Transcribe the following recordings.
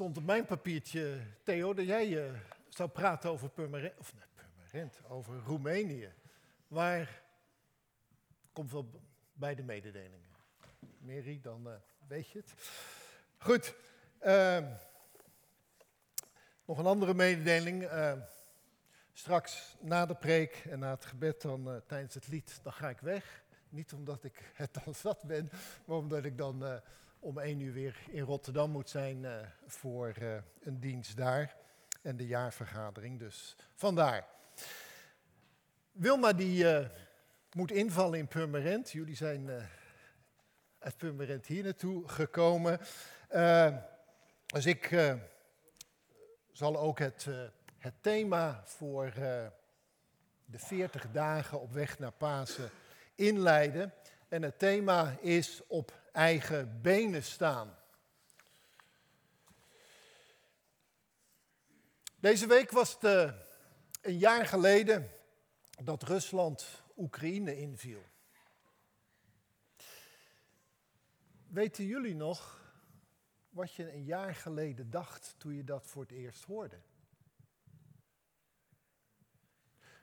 stond op mijn papiertje, Theo, dat jij uh, zou praten over Purmerend, of nee, Purmerend, over Roemenië. Maar komt wel bij de mededelingen. Mary, dan uh, weet je het. Goed. Uh, nog een andere mededeling. straks na de preek en na het gebed dan tijdens het lied, dan ga ik weg. Niet omdat ik het dan zat ben, maar omdat ik dan om één uur weer in Rotterdam moet zijn uh, voor uh, een dienst daar. En de jaarvergadering, dus vandaar. Wilma die uh, moet invallen in Purmerend. Jullie zijn uit Purmerend hier naartoe gekomen. dus ik zal ook het, het thema voor de 40 dagen op weg naar Pasen inleiden. En het thema is op eigen benen staan. Deze week was het uh, een jaar geleden dat Rusland Oekraïne inviel. Weten jullie nog wat je een jaar geleden dacht toen je dat voor het eerst hoorde?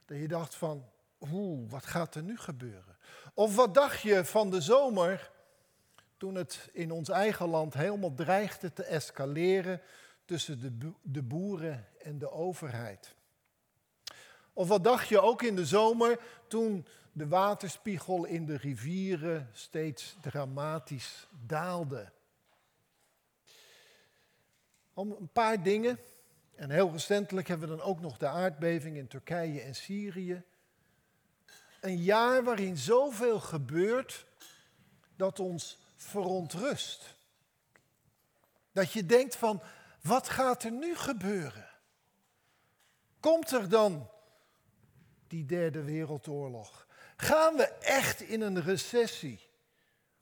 Dat je dacht van, oeh, wat gaat er nu gebeuren? Of wat dacht je van de zomer toen het in ons eigen land helemaal dreigde te escaleren tussen de, de boeren en de overheid. Of wat dacht je ook in de zomer toen de waterspiegel in de rivieren steeds dramatisch daalde? Om een paar dingen, en heel recentelijk hebben we dan ook nog de aardbeving in Turkije en Syrië. Een jaar waarin zoveel gebeurt dat ons verontrust. Dat je denkt van, wat gaat er nu gebeuren? Komt er dan die derde wereldoorlog? Gaan we echt in een recessie?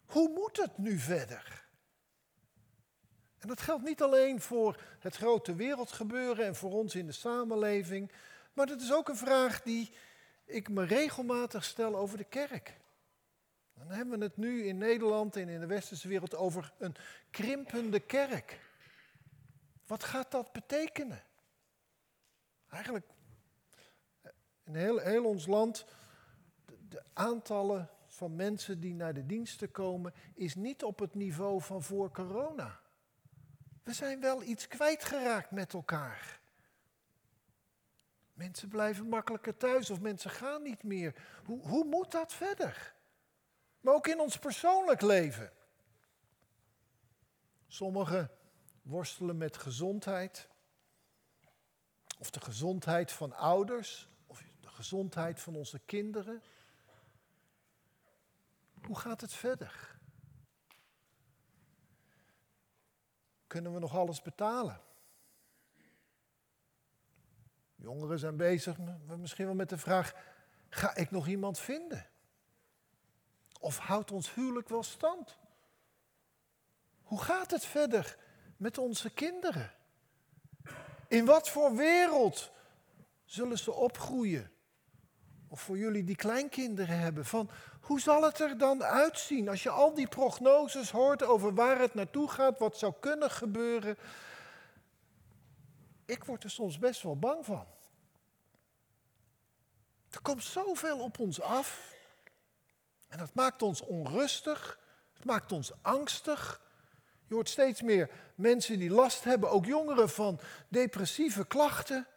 Hoe moet het nu verder? En dat geldt niet alleen voor het grote wereldgebeuren en voor ons in de samenleving, maar dat is ook een vraag die ik me regelmatig stel over de kerk. Dan hebben we het nu in Nederland en in de westerse wereld over een krimpende kerk. Wat gaat dat betekenen? Eigenlijk, in heel, heel ons land, de, de aantallen van mensen die naar de diensten komen, is niet op het niveau van voor corona. We zijn wel iets kwijtgeraakt met elkaar. Mensen blijven makkelijker thuis of mensen gaan niet meer. Hoe, hoe moet dat verder? maar ook in ons persoonlijk leven. Sommigen worstelen met gezondheid, of de gezondheid van ouders, of de gezondheid van onze kinderen. Hoe gaat het verder? Kunnen we nog alles betalen? Jongeren zijn bezig misschien wel met de vraag: ga ik nog iemand vinden? Of houdt ons huwelijk wel stand? Hoe gaat het verder met onze kinderen? In wat voor wereld zullen ze opgroeien? Of voor jullie die kleinkinderen hebben, van hoe zal het er dan uitzien als je al die prognoses hoort over waar het naartoe gaat, wat zou kunnen gebeuren? Ik word er soms best wel bang van. Er komt zoveel op ons af. En dat maakt ons onrustig, het maakt ons angstig. Je hoort steeds meer mensen die last hebben, ook jongeren van depressieve klachten.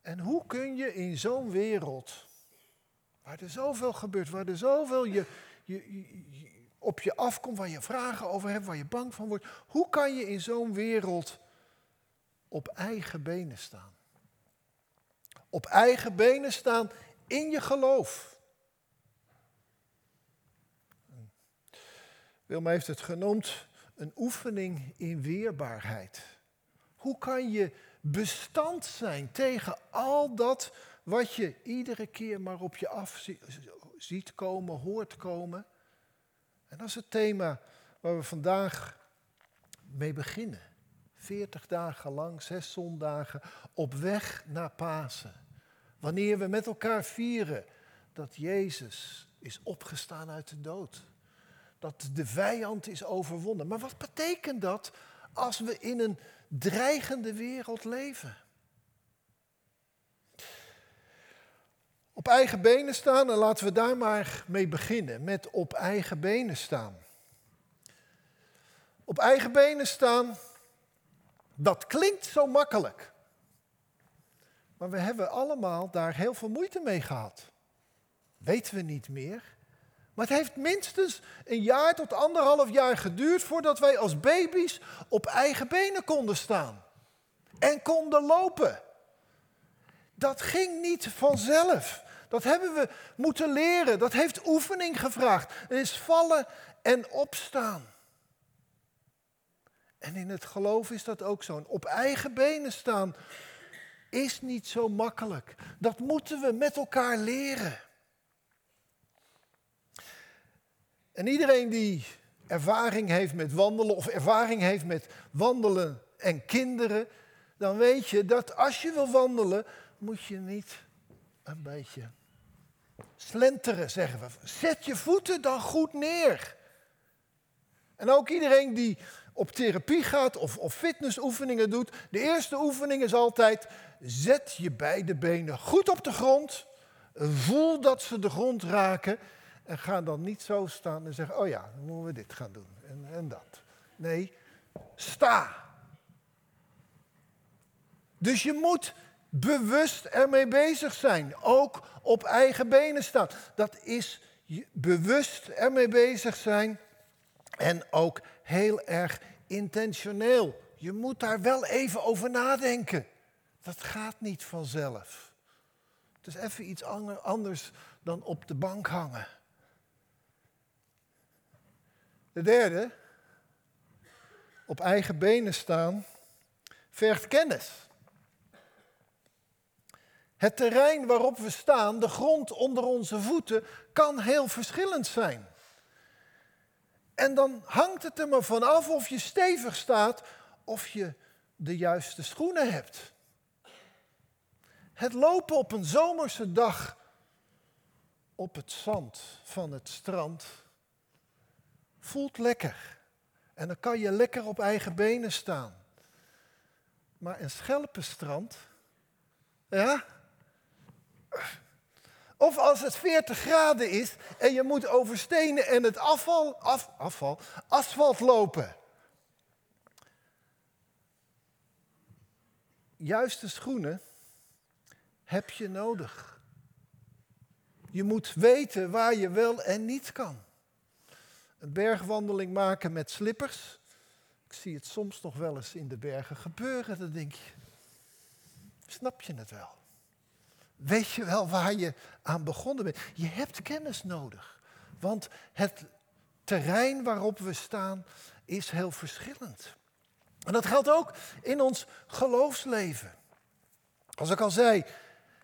En hoe kun je in zo'n wereld, waar er zoveel gebeurt, waar er zoveel je, je, op je afkomt, waar je vragen over hebt, waar je bang van wordt, hoe kan je in zo'n wereld op eigen benen staan? Op eigen benen staan in je geloof. Wilma heeft het genoemd een oefening in weerbaarheid. Hoe kan je bestand zijn tegen al dat wat je iedere keer maar op je af ziet komen, hoort komen? En dat is het thema waar we vandaag mee beginnen. 40 dagen lang, zes zondagen, op weg naar Pasen. Wanneer we met elkaar vieren dat Jezus is opgestaan uit de dood. dat de vijand is overwonnen. Maar wat betekent dat als we in een dreigende wereld leven? Op eigen benen staan en laten we daar maar mee beginnen, met op eigen benen staan. Op eigen benen staan, dat klinkt zo makkelijk. Maar we hebben allemaal daar heel veel moeite mee gehad. Weten we niet meer. Maar het heeft minstens een jaar tot anderhalf jaar geduurd voordat wij als baby's op eigen benen konden staan. En konden lopen. Dat ging niet vanzelf. Dat hebben we moeten leren. Dat heeft oefening gevraagd. Het is vallen en opstaan. En in het geloof is dat ook zo. Op eigen benen staan is niet zo makkelijk. Dat moeten we met elkaar leren. En iedereen die ervaring heeft met wandelen of ervaring heeft met wandelen en kinderen, dan weet je dat als je wil wandelen, moet je niet een beetje slenteren, zeggen we. Zet je voeten dan goed neer. En ook iedereen die op therapie gaat of, of fitnessoefeningen doet, de eerste oefening is altijd, zet je beide benen goed op de grond, voel dat ze de grond raken en ga dan niet zo staan en zeggen, oh ja, dan moeten we dit gaan doen en, en dat. Nee, sta. Dus je moet bewust ermee bezig zijn. Ook op eigen benen staan. Dat is bewust ermee bezig zijn. En ook heel erg intentioneel. Je moet daar wel even over nadenken. Dat gaat niet vanzelf. Het is even iets anders dan op de bank hangen. De derde, op eigen benen staan, vergt kennis. Het terrein waarop we staan, de grond onder onze voeten, kan heel verschillend zijn. En dan hangt het er maar vanaf of je stevig staat of je de juiste schoenen hebt. Het lopen op een zomerse dag op het zand van het strand voelt lekker. En dan kan je lekker op eigen benen staan. Maar een schelpenstrand, ja, of als het 40 graden is en je moet over stenen en het afval, af, afval, asfalt lopen. Juiste schoenen heb je nodig. Je moet weten waar je wel en niet kan. Een bergwandeling maken met slippers. Ik zie het soms nog wel eens in de bergen gebeuren. Dan denk je, snap je het wel? Weet je wel waar je aan begonnen bent? Je hebt kennis nodig. Want het terrein waarop we staan is heel verschillend. En dat geldt ook in ons geloofsleven. Als ik al zei,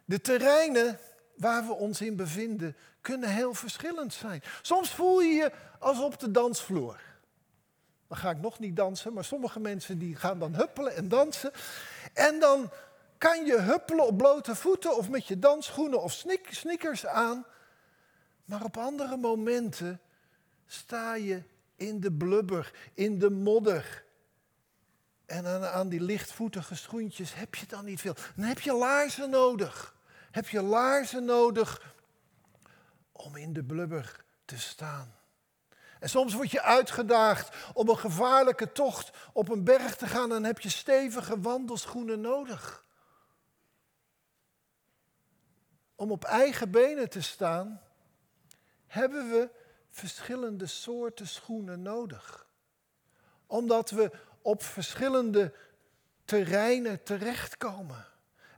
de terreinen waar we ons in bevinden kunnen heel verschillend zijn. Soms voel je je als op de dansvloer. Dan ga ik nog niet dansen, maar sommige mensen die gaan dan huppelen en dansen. En dan kan je huppelen op blote voeten of met je dansschoenen of sneakers aan. Maar op andere momenten sta je in de blubber, in de modder. En aan, aan die lichtvoetige schoentjes heb je dan niet veel. Dan heb je laarzen nodig. Heb je laarzen nodig om in de blubber te staan. En soms word je uitgedaagd om een gevaarlijke tocht op een berg te gaan dan heb je stevige wandelschoenen nodig. Om op eigen benen te staan, hebben we verschillende soorten schoenen nodig. Omdat we op verschillende terreinen terechtkomen.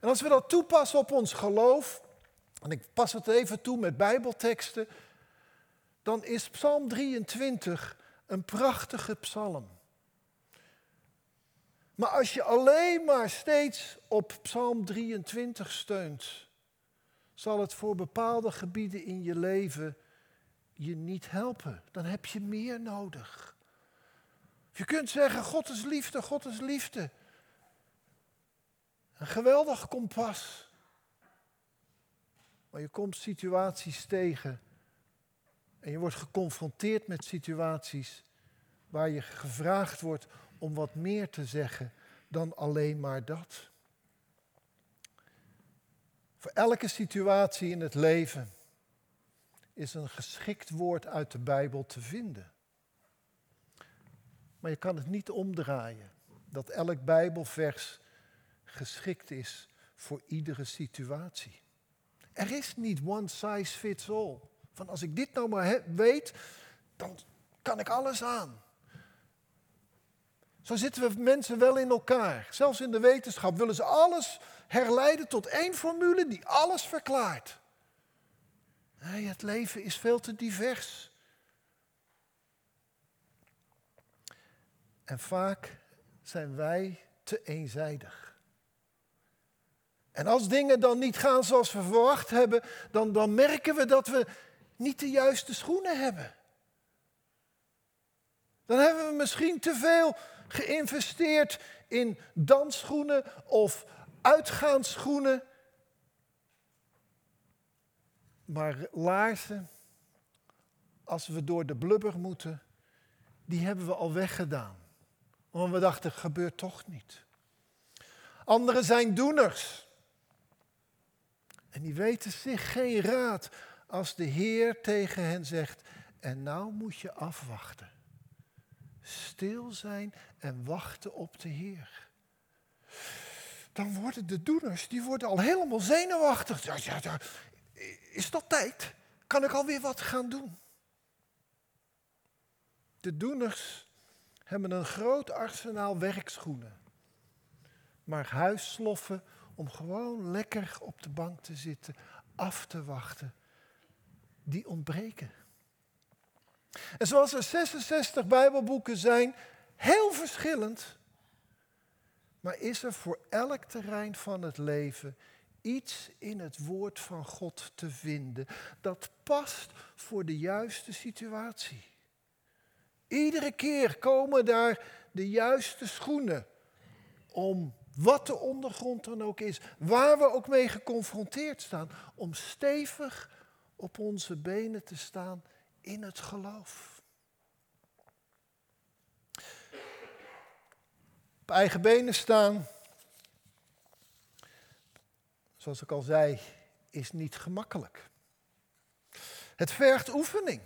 En als we dat toepassen op ons geloof, en ik pas het even toe met Bijbelteksten, dan is Psalm 23 een prachtige psalm. Maar als je alleen maar steeds op Psalm 23 steunt, zal het voor bepaalde gebieden in je leven je niet helpen. Dan heb je meer nodig. Je kunt zeggen, God is liefde, God is liefde. Een geweldig kompas. Maar je komt situaties tegen En je wordt geconfronteerd met situaties waar je gevraagd wordt om wat meer te zeggen dan alleen maar dat. Voor elke situatie in het leven is een geschikt woord uit de Bijbel te vinden. Maar je kan het niet omdraaien dat elk Bijbelvers geschikt is voor iedere situatie. Er is niet one size fits all. Van als ik dit nou maar weet, dan kan ik alles aan. Zo zitten we mensen wel in elkaar. Zelfs in de wetenschap willen ze alles herleiden tot één formule die alles verklaart. Nee, het leven is veel te divers. En vaak zijn wij te eenzijdig. En als dingen dan niet gaan zoals we verwacht hebben, dan, dan merken we dat we niet de juiste schoenen hebben. Dan hebben we misschien te veel geïnvesteerd in dansschoenen of uitgaansschoenen. Maar laarzen, als we door de blubber moeten, die hebben we al weggedaan. Want we dachten, gebeurt toch niet. Anderen zijn doeners. En die weten zich geen raad als de Heer tegen hen zegt, en nou moet je afwachten. Stil zijn en wachten op de Heer. Dan worden de doeners, die worden al helemaal zenuwachtig. Ja. Is dat tijd? Kan ik alweer wat gaan doen? De doeners hebben een groot arsenaal werkschoenen. Maar huissloffen om gewoon lekker op de bank te zitten, af te wachten, die ontbreken. En zoals er 66 Bijbelboeken zijn, heel verschillend, maar is er voor elk terrein van het leven iets in het woord van God te vinden dat past voor de juiste situatie. Iedere keer komen daar de juiste schoenen om wat de ondergrond dan ook is, waar we ook mee geconfronteerd staan, om stevig op onze benen te staan in het geloof. Op eigen benen staan, zoals ik al zei, is niet gemakkelijk. Het vergt oefening.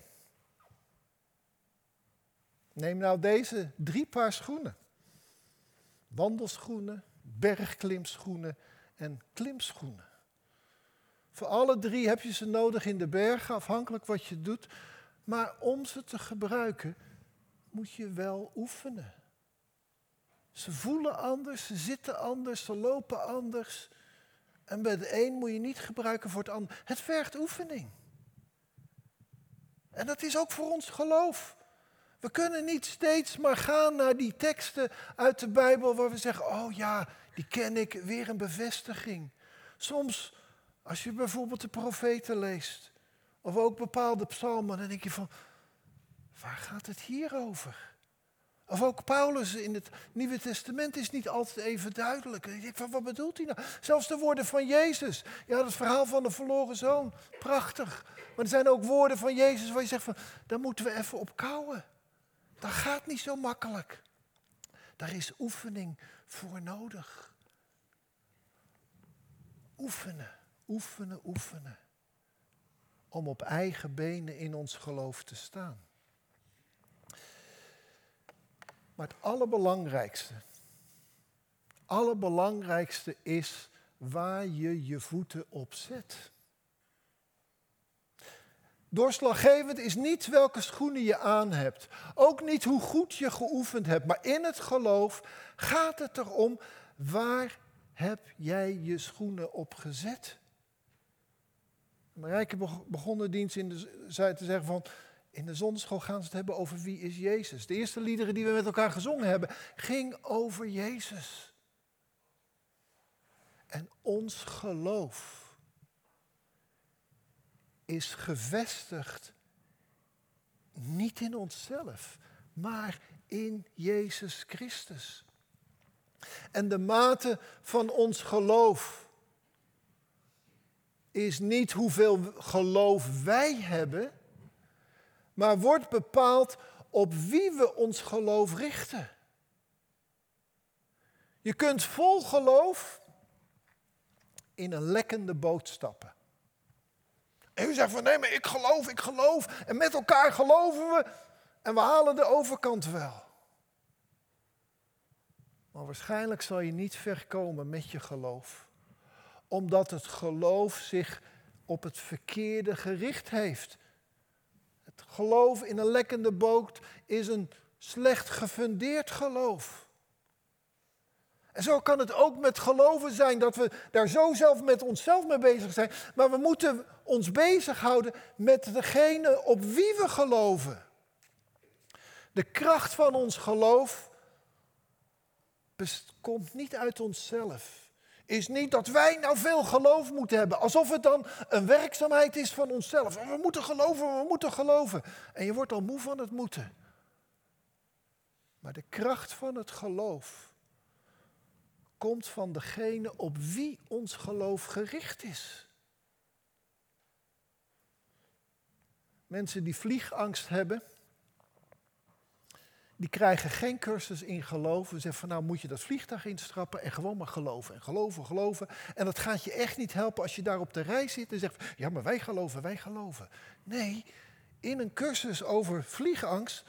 Neem nou deze drie paar schoenen. Wandelschoenen, bergklimschoenen en klimschoenen. Voor alle drie heb je ze nodig in de bergen, afhankelijk wat je doet. Maar om ze te gebruiken moet je wel oefenen. Ze voelen anders, ze zitten anders, ze lopen anders. En bij de een moet je niet gebruiken voor het ander. Het vergt oefening. En dat is ook voor ons geloof. We kunnen niet steeds maar gaan naar die teksten uit de Bijbel waar we zeggen, oh ja, die ken ik, weer een bevestiging. Soms, als je bijvoorbeeld de profeten leest, of ook bepaalde psalmen, dan denk je van, waar gaat het hier over? Of ook Paulus in het Nieuwe Testament is niet altijd even duidelijk. Ik denk van, wat bedoelt hij nou? Zelfs de woorden van Jezus. Ja, het verhaal van de verloren zoon. Prachtig. Maar er zijn ook woorden van Jezus waar je zegt van, daar moeten we even op kouwen. Dat gaat niet zo makkelijk. Daar is oefening voor nodig. Oefenen, oefenen, oefenen. Om op eigen benen in ons geloof te staan. Maar het allerbelangrijkste, allerbelangrijkste is waar je je voeten op zet. Doorslaggevend is niet welke schoenen je aan hebt. Ook niet hoe goed je geoefend hebt. Maar in het geloof gaat het erom waar heb jij je schoenen op gezet. Marijke begon de dienst in de, zei te zeggen van, in de zonneschool gaan ze het hebben over wie is Jezus. De eerste liederen die we met elkaar gezongen hebben, ging over Jezus. En ons geloof is gevestigd niet in onszelf, maar in Jezus Christus. En de mate van ons geloof is niet hoeveel geloof wij hebben, maar wordt bepaald op wie we ons geloof richten. Je kunt vol geloof in een lekkende boot stappen. En u zegt van nee, maar ik geloof, ik geloof. En met elkaar geloven we en we halen de overkant wel. Maar waarschijnlijk zal je niet ver komen met je geloof. Omdat het geloof zich op het verkeerde gericht heeft. Het geloof in een lekkende boot is een slecht gefundeerd geloof. En zo kan het ook met geloven zijn, dat we daar zo zelf met onszelf mee bezig zijn. Maar we moeten ons bezighouden met degene op wie we geloven. De kracht van ons geloof komt niet uit onszelf. Is niet dat wij nou veel geloof moeten hebben, alsof het dan een werkzaamheid is van onszelf. We moeten geloven, we moeten geloven. En je wordt al moe van het moeten. Maar de kracht van het geloof komt van degene op wie ons geloof gericht is. Mensen die vliegangst hebben, die krijgen geen cursus in geloven. Ze zeggen van nou moet je dat vliegtuig instappen en gewoon maar geloven. En geloven, geloven. En dat gaat je echt niet helpen als je daar op de rij zit en zegt ja maar wij geloven, wij geloven. Nee, in een cursus over vliegangst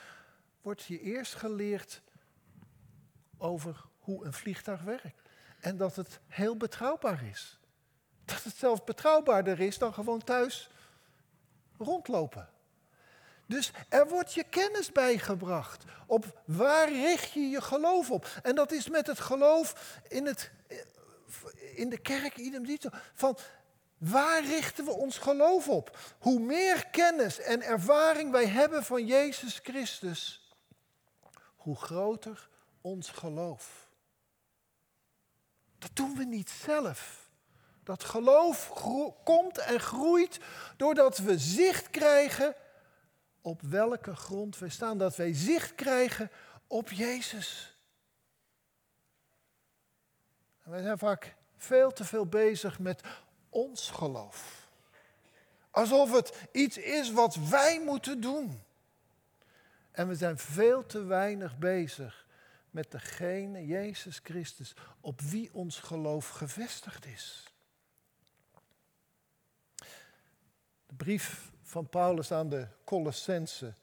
wordt je eerst geleerd over hoe een vliegtuig werkt. En dat het heel betrouwbaar is. Dat het zelfs betrouwbaarder is dan gewoon thuis rondlopen. Dus er wordt je kennis bijgebracht. Op waar richt je je geloof op? En dat is met het geloof in, het, in de kerk, idem dito. Van waar richten we ons geloof op? Hoe meer kennis en ervaring wij hebben van Jezus Christus, hoe groter ons geloof. Dat doen we niet zelf. Dat geloof komt en groeit doordat we zicht krijgen op welke grond we staan. Dat wij zicht krijgen op Jezus. En wij zijn vaak veel te veel bezig met ons geloof. Alsof het iets is wat wij moeten doen. En we zijn veel te weinig bezig met degene, Jezus Christus, op wie ons geloof gevestigd is. De brief van Paulus aan de Colossense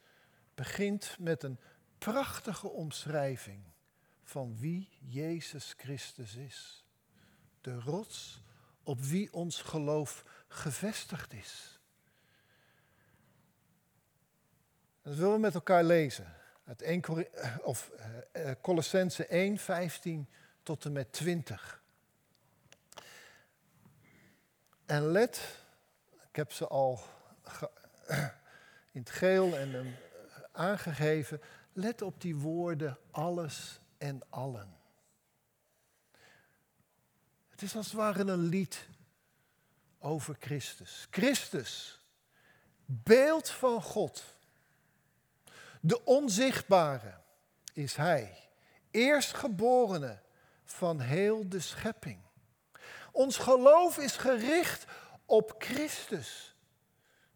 begint met een prachtige omschrijving van wie Jezus Christus is. De rots op wie ons geloof gevestigd is. Dat willen we met elkaar lezen. Uit 1 of, uh, Colossense 1, 15 tot en met 20. En let, ik heb ze al in het geel en um, aangegeven, let op die woorden alles en allen. Het is als het ware een lied over Christus. Christus, beeld van God de onzichtbare is Hij, eerstgeborene van heel de schepping. Ons geloof is gericht op Christus.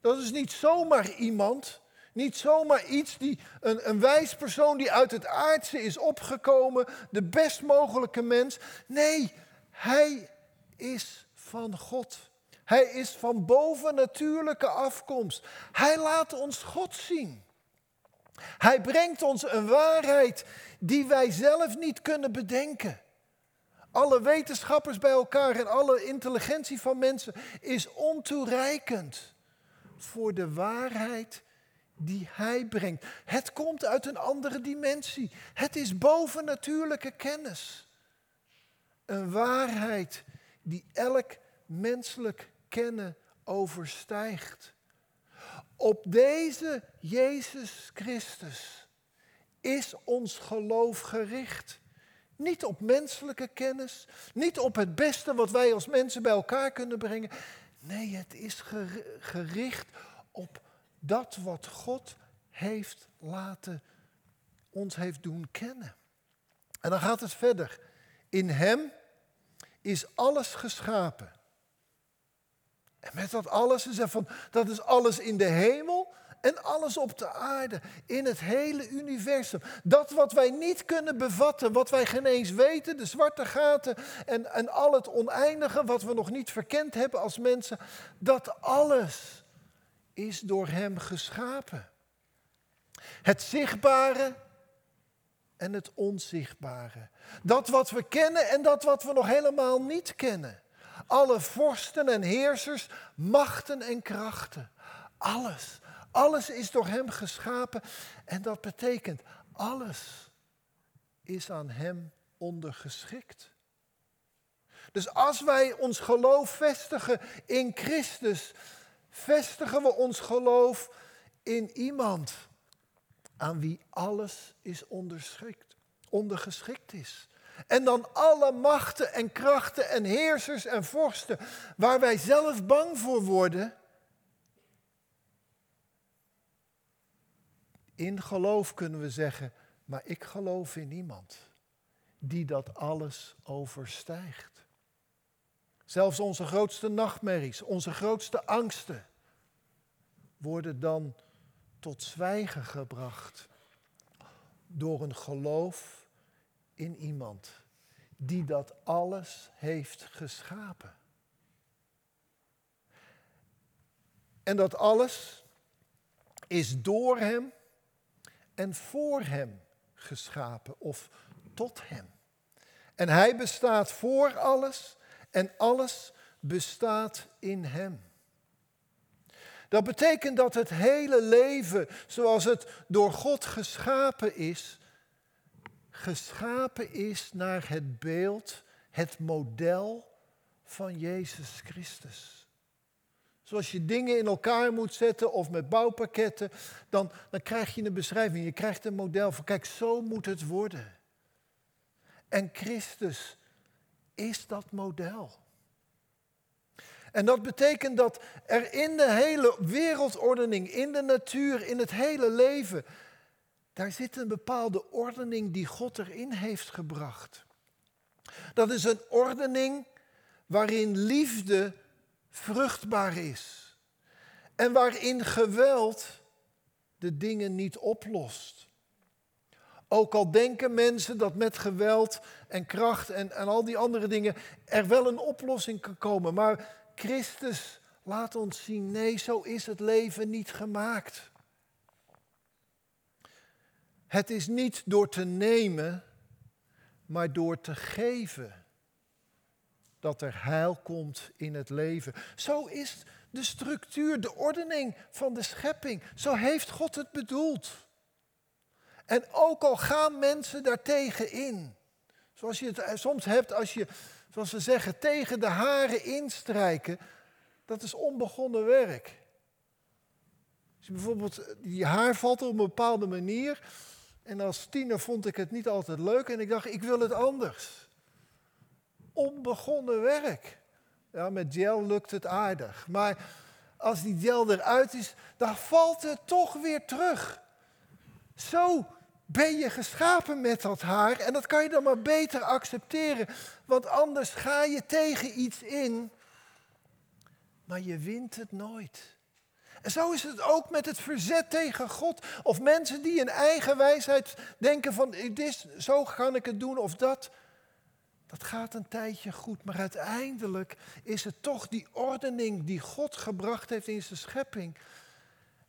Dat is niet zomaar iemand, niet zomaar iets die een, een wijs persoon die uit het aardse is opgekomen, de best mogelijke mens. Nee, hij is van God. Hij is van bovennatuurlijke afkomst. Hij laat ons God zien. Hij brengt ons een waarheid die wij zelf niet kunnen bedenken. Alle wetenschappers bij elkaar en alle intelligentie van mensen is ontoereikend voor de waarheid die hij brengt. Het komt uit een andere dimensie. Het is bovennatuurlijke kennis. Een waarheid die elk menselijk kennen overstijgt. Op deze Jezus Christus is ons geloof gericht. Niet op menselijke kennis, niet op het beste wat wij als mensen bij elkaar kunnen brengen. Nee, het is gericht op dat wat God heeft laten, ons heeft doen kennen. En dan gaat het verder. In Hem is alles geschapen en met dat alles, ze van, dat is alles in de hemel en alles op de aarde, in het hele universum. Dat wat wij niet kunnen bevatten, wat wij geen eens weten, de zwarte gaten en, en al het oneindige wat we nog niet verkend hebben als mensen, dat alles is door Hem geschapen. Het zichtbare en het onzichtbare. Dat wat we kennen en dat wat we nog helemaal niet kennen. Alle vorsten en heersers, machten en krachten. Alles. Alles is door Hem geschapen. En dat betekent, alles is aan Hem ondergeschikt. Dus als wij ons geloof vestigen in Christus, vestigen we ons geloof in iemand aan wie alles is onderschikt, ondergeschikt is. En dan alle machten en krachten en heersers en vorsten waar wij zelf bang voor worden. In geloof kunnen we zeggen, maar ik geloof in iemand die dat alles overstijgt. Zelfs onze grootste nachtmerries, onze grootste angsten worden dan tot zwijgen gebracht door een geloof in iemand die dat alles heeft geschapen. En dat alles is door Hem en voor Hem geschapen of tot Hem. En Hij bestaat voor alles en alles bestaat in Hem. Dat betekent dat het hele leven zoals het door God geschapen is, geschapen is naar het beeld, het model van Jezus Christus. Zoals je dingen in elkaar moet zetten of met bouwpakketten, dan, dan krijg je een beschrijving, je krijgt een model van, kijk, zo moet het worden. En Christus is dat model. En dat betekent dat er in de hele wereldordening, in de natuur, in het hele leven, daar zit een bepaalde ordening die God erin heeft gebracht. Dat is een ordening waarin liefde vruchtbaar is. En waarin geweld de dingen niet oplost. Ook al denken mensen dat met geweld en kracht en, en al die andere dingen er wel een oplossing kan komen. Maar Christus laat ons zien, nee, zo is het leven niet gemaakt. Het is niet door te nemen, maar door te geven dat er heil komt in het leven. Zo is de structuur, de ordening van de schepping. Zo heeft God het bedoeld. En ook al gaan mensen daartegen in, zoals je het soms hebt als je zoals we zeggen, tegen de haren instrijken, dat is onbegonnen werk. Als je bijvoorbeeld, je haar valt op een bepaalde manier. En als tiener vond ik het niet altijd leuk en ik dacht, ik wil het anders. Onbegonnen werk. Ja, met gel lukt het aardig. Maar als die gel eruit is, dan valt het toch weer terug. Zo ben je geschapen met dat haar en dat kan je dan maar beter accepteren, want anders ga je tegen iets in, maar je wint het nooit. En zo is het ook met het verzet tegen God. Of mensen die in eigen wijsheid denken van dit, zo kan ik het doen of dat. Dat gaat een tijdje goed, maar uiteindelijk is het toch die ordening die God gebracht heeft in zijn schepping.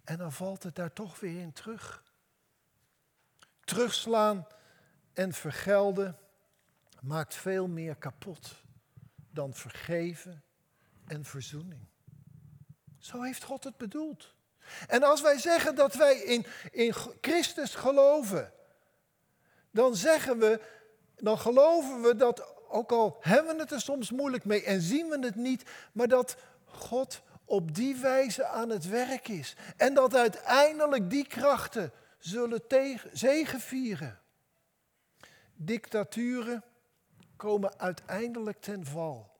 En dan valt het daar toch weer in terug. Terugslaan en vergelden maakt veel meer kapot dan vergeven en verzoening. Zo heeft God het bedoeld. En als wij zeggen dat wij in, in Christus geloven, dan zeggen we, dan geloven we dat, ook al hebben we het er soms moeilijk mee en zien we het niet, maar dat God op die wijze aan het werk is. En dat uiteindelijk die krachten zullen tegen, zegevieren. Dictaturen komen uiteindelijk ten val.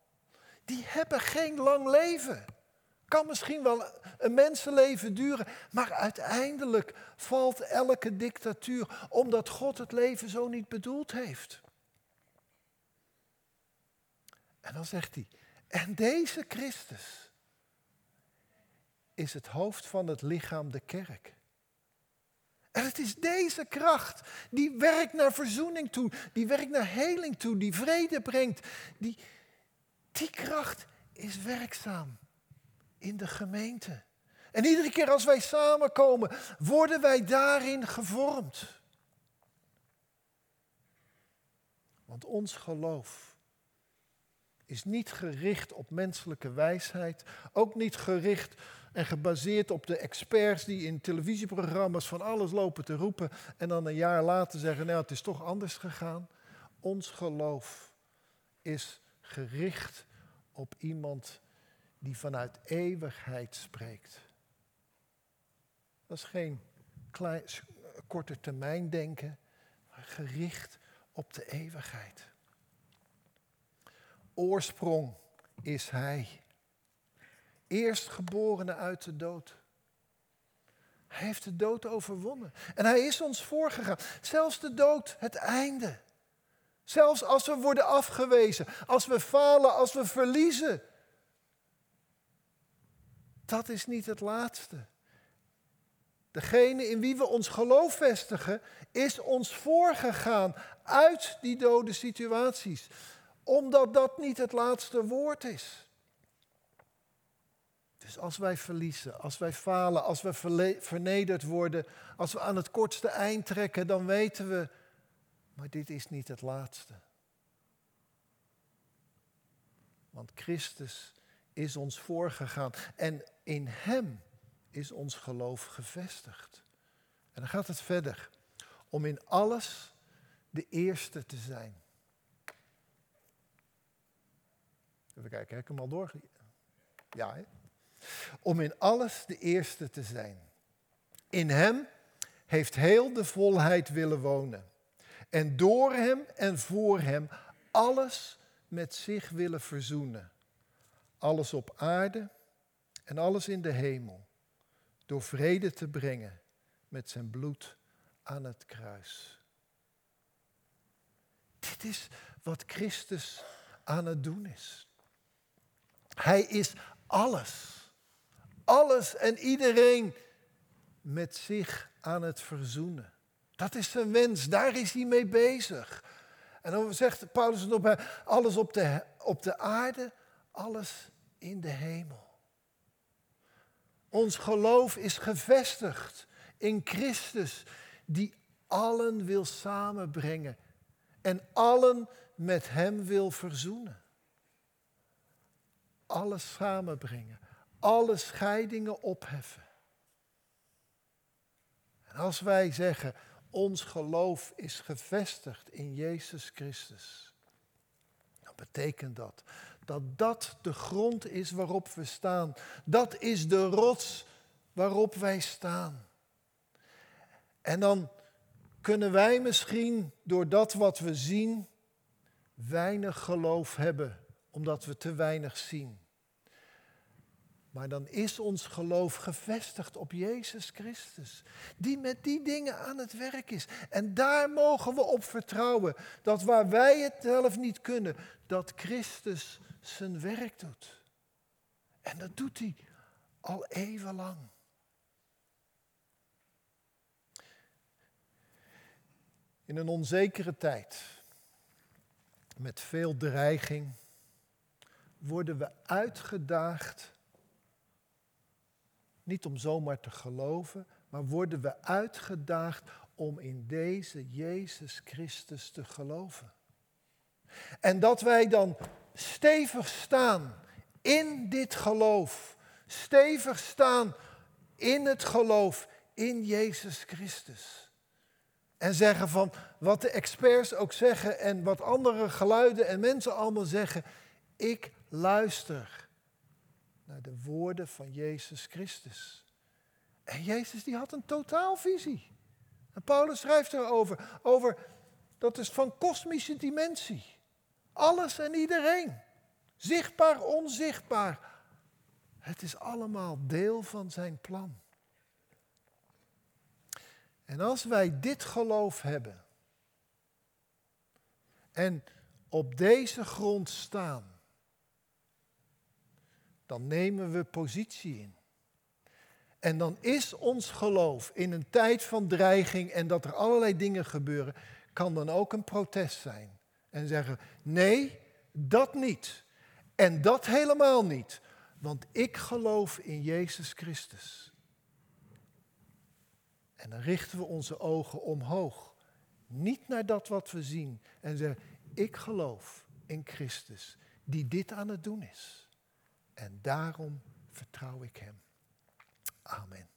Die hebben geen lang leven. Kan misschien wel een mensenleven duren, maar uiteindelijk valt elke dictatuur omdat God het leven zo niet bedoeld heeft. En dan zegt hij, en deze Christus, is het hoofd van het lichaam de kerk. En het is deze kracht die werkt naar verzoening toe, die werkt naar heling toe, die vrede brengt. Die, die kracht is werkzaam in de gemeente. En iedere keer als wij samenkomen, worden wij daarin gevormd. Want ons geloof is niet gericht op menselijke wijsheid, ook niet gericht en gebaseerd op de experts die in televisieprogramma's van alles lopen te roepen en dan een jaar later zeggen, nou het is toch anders gegaan. Ons geloof is gericht op iemand die vanuit eeuwigheid spreekt. Dat is geen klein, korte termijn denken, maar gericht op de eeuwigheid. Oorsprong is Hij. Eerstgeborene uit de dood. Hij heeft de dood overwonnen. En hij is ons voorgegaan. Zelfs de dood, het einde. Zelfs als we worden afgewezen, als we falen, als we verliezen. Dat is niet het laatste. Degene in wie we ons geloof vestigen, is ons voorgegaan uit die dode situaties. Omdat dat niet het laatste woord is. Dus als wij verliezen, als wij falen, als we vernederd worden, als we aan het kortste eind trekken, dan weten we, maar dit is niet het laatste. Want Christus is ons voorgegaan en in Hem is ons geloof gevestigd. En dan gaat het verder. Om in alles de eerste te zijn. Even kijken, heb ik hem al door? Ja, hè? Om in alles de eerste te zijn. In hem heeft heel de volheid willen wonen. En door hem en voor hem alles met zich willen verzoenen. Alles op aarde en alles in de hemel door vrede te brengen met zijn bloed aan het kruis. Dit is wat Christus aan het doen is. Hij is alles. Alles en iedereen met zich aan het verzoenen. Dat is zijn wens, daar is hij mee bezig. En dan zegt Paulus nog alles op de, op de aarde, alles in de hemel. Ons geloof is gevestigd in Christus, die allen wil samenbrengen en allen met Hem wil verzoenen. Alles samenbrengen, alle scheidingen opheffen. En als wij zeggen, ons geloof is gevestigd in Jezus Christus, dan betekent dat dat dat de grond is waarop we staan. Dat is de rots waarop wij staan. En dan kunnen wij misschien door dat wat we zien weinig geloof hebben, omdat we te weinig zien. Maar dan is ons geloof gevestigd op Jezus Christus, die met die dingen aan het werk is. En daar mogen we op vertrouwen, dat waar wij het zelf niet kunnen, dat Christus zijn werk doet. En dat doet hij al even lang. In een onzekere tijd, met veel dreiging, worden we uitgedaagd, niet om zomaar te geloven, maar worden we uitgedaagd om in deze Jezus Christus te geloven. En dat wij dan stevig staan in dit geloof. Stevig staan in het geloof in Jezus Christus. En zeggen van wat de experts ook zeggen en wat andere geluiden en mensen allemaal zeggen. Ik luister naar de woorden van Jezus Christus. En Jezus die had een totaalvisie. En Paulus schrijft erover, over, dat is van kosmische dimensie. Alles en iedereen. Zichtbaar, onzichtbaar. Het is allemaal deel van zijn plan. En als wij dit geloof hebben en op deze grond staan, dan nemen we positie in. En dan is ons geloof in een tijd van dreiging en dat er allerlei dingen gebeuren, kan dan ook een protest zijn. En zeggen, nee, dat niet. En dat helemaal niet. Want ik geloof in Jezus Christus. En dan richten we onze ogen omhoog. Niet naar dat wat we zien. En zeggen, ik geloof in Christus die dit aan het doen is. En daarom vertrouw ik Hem. Amen.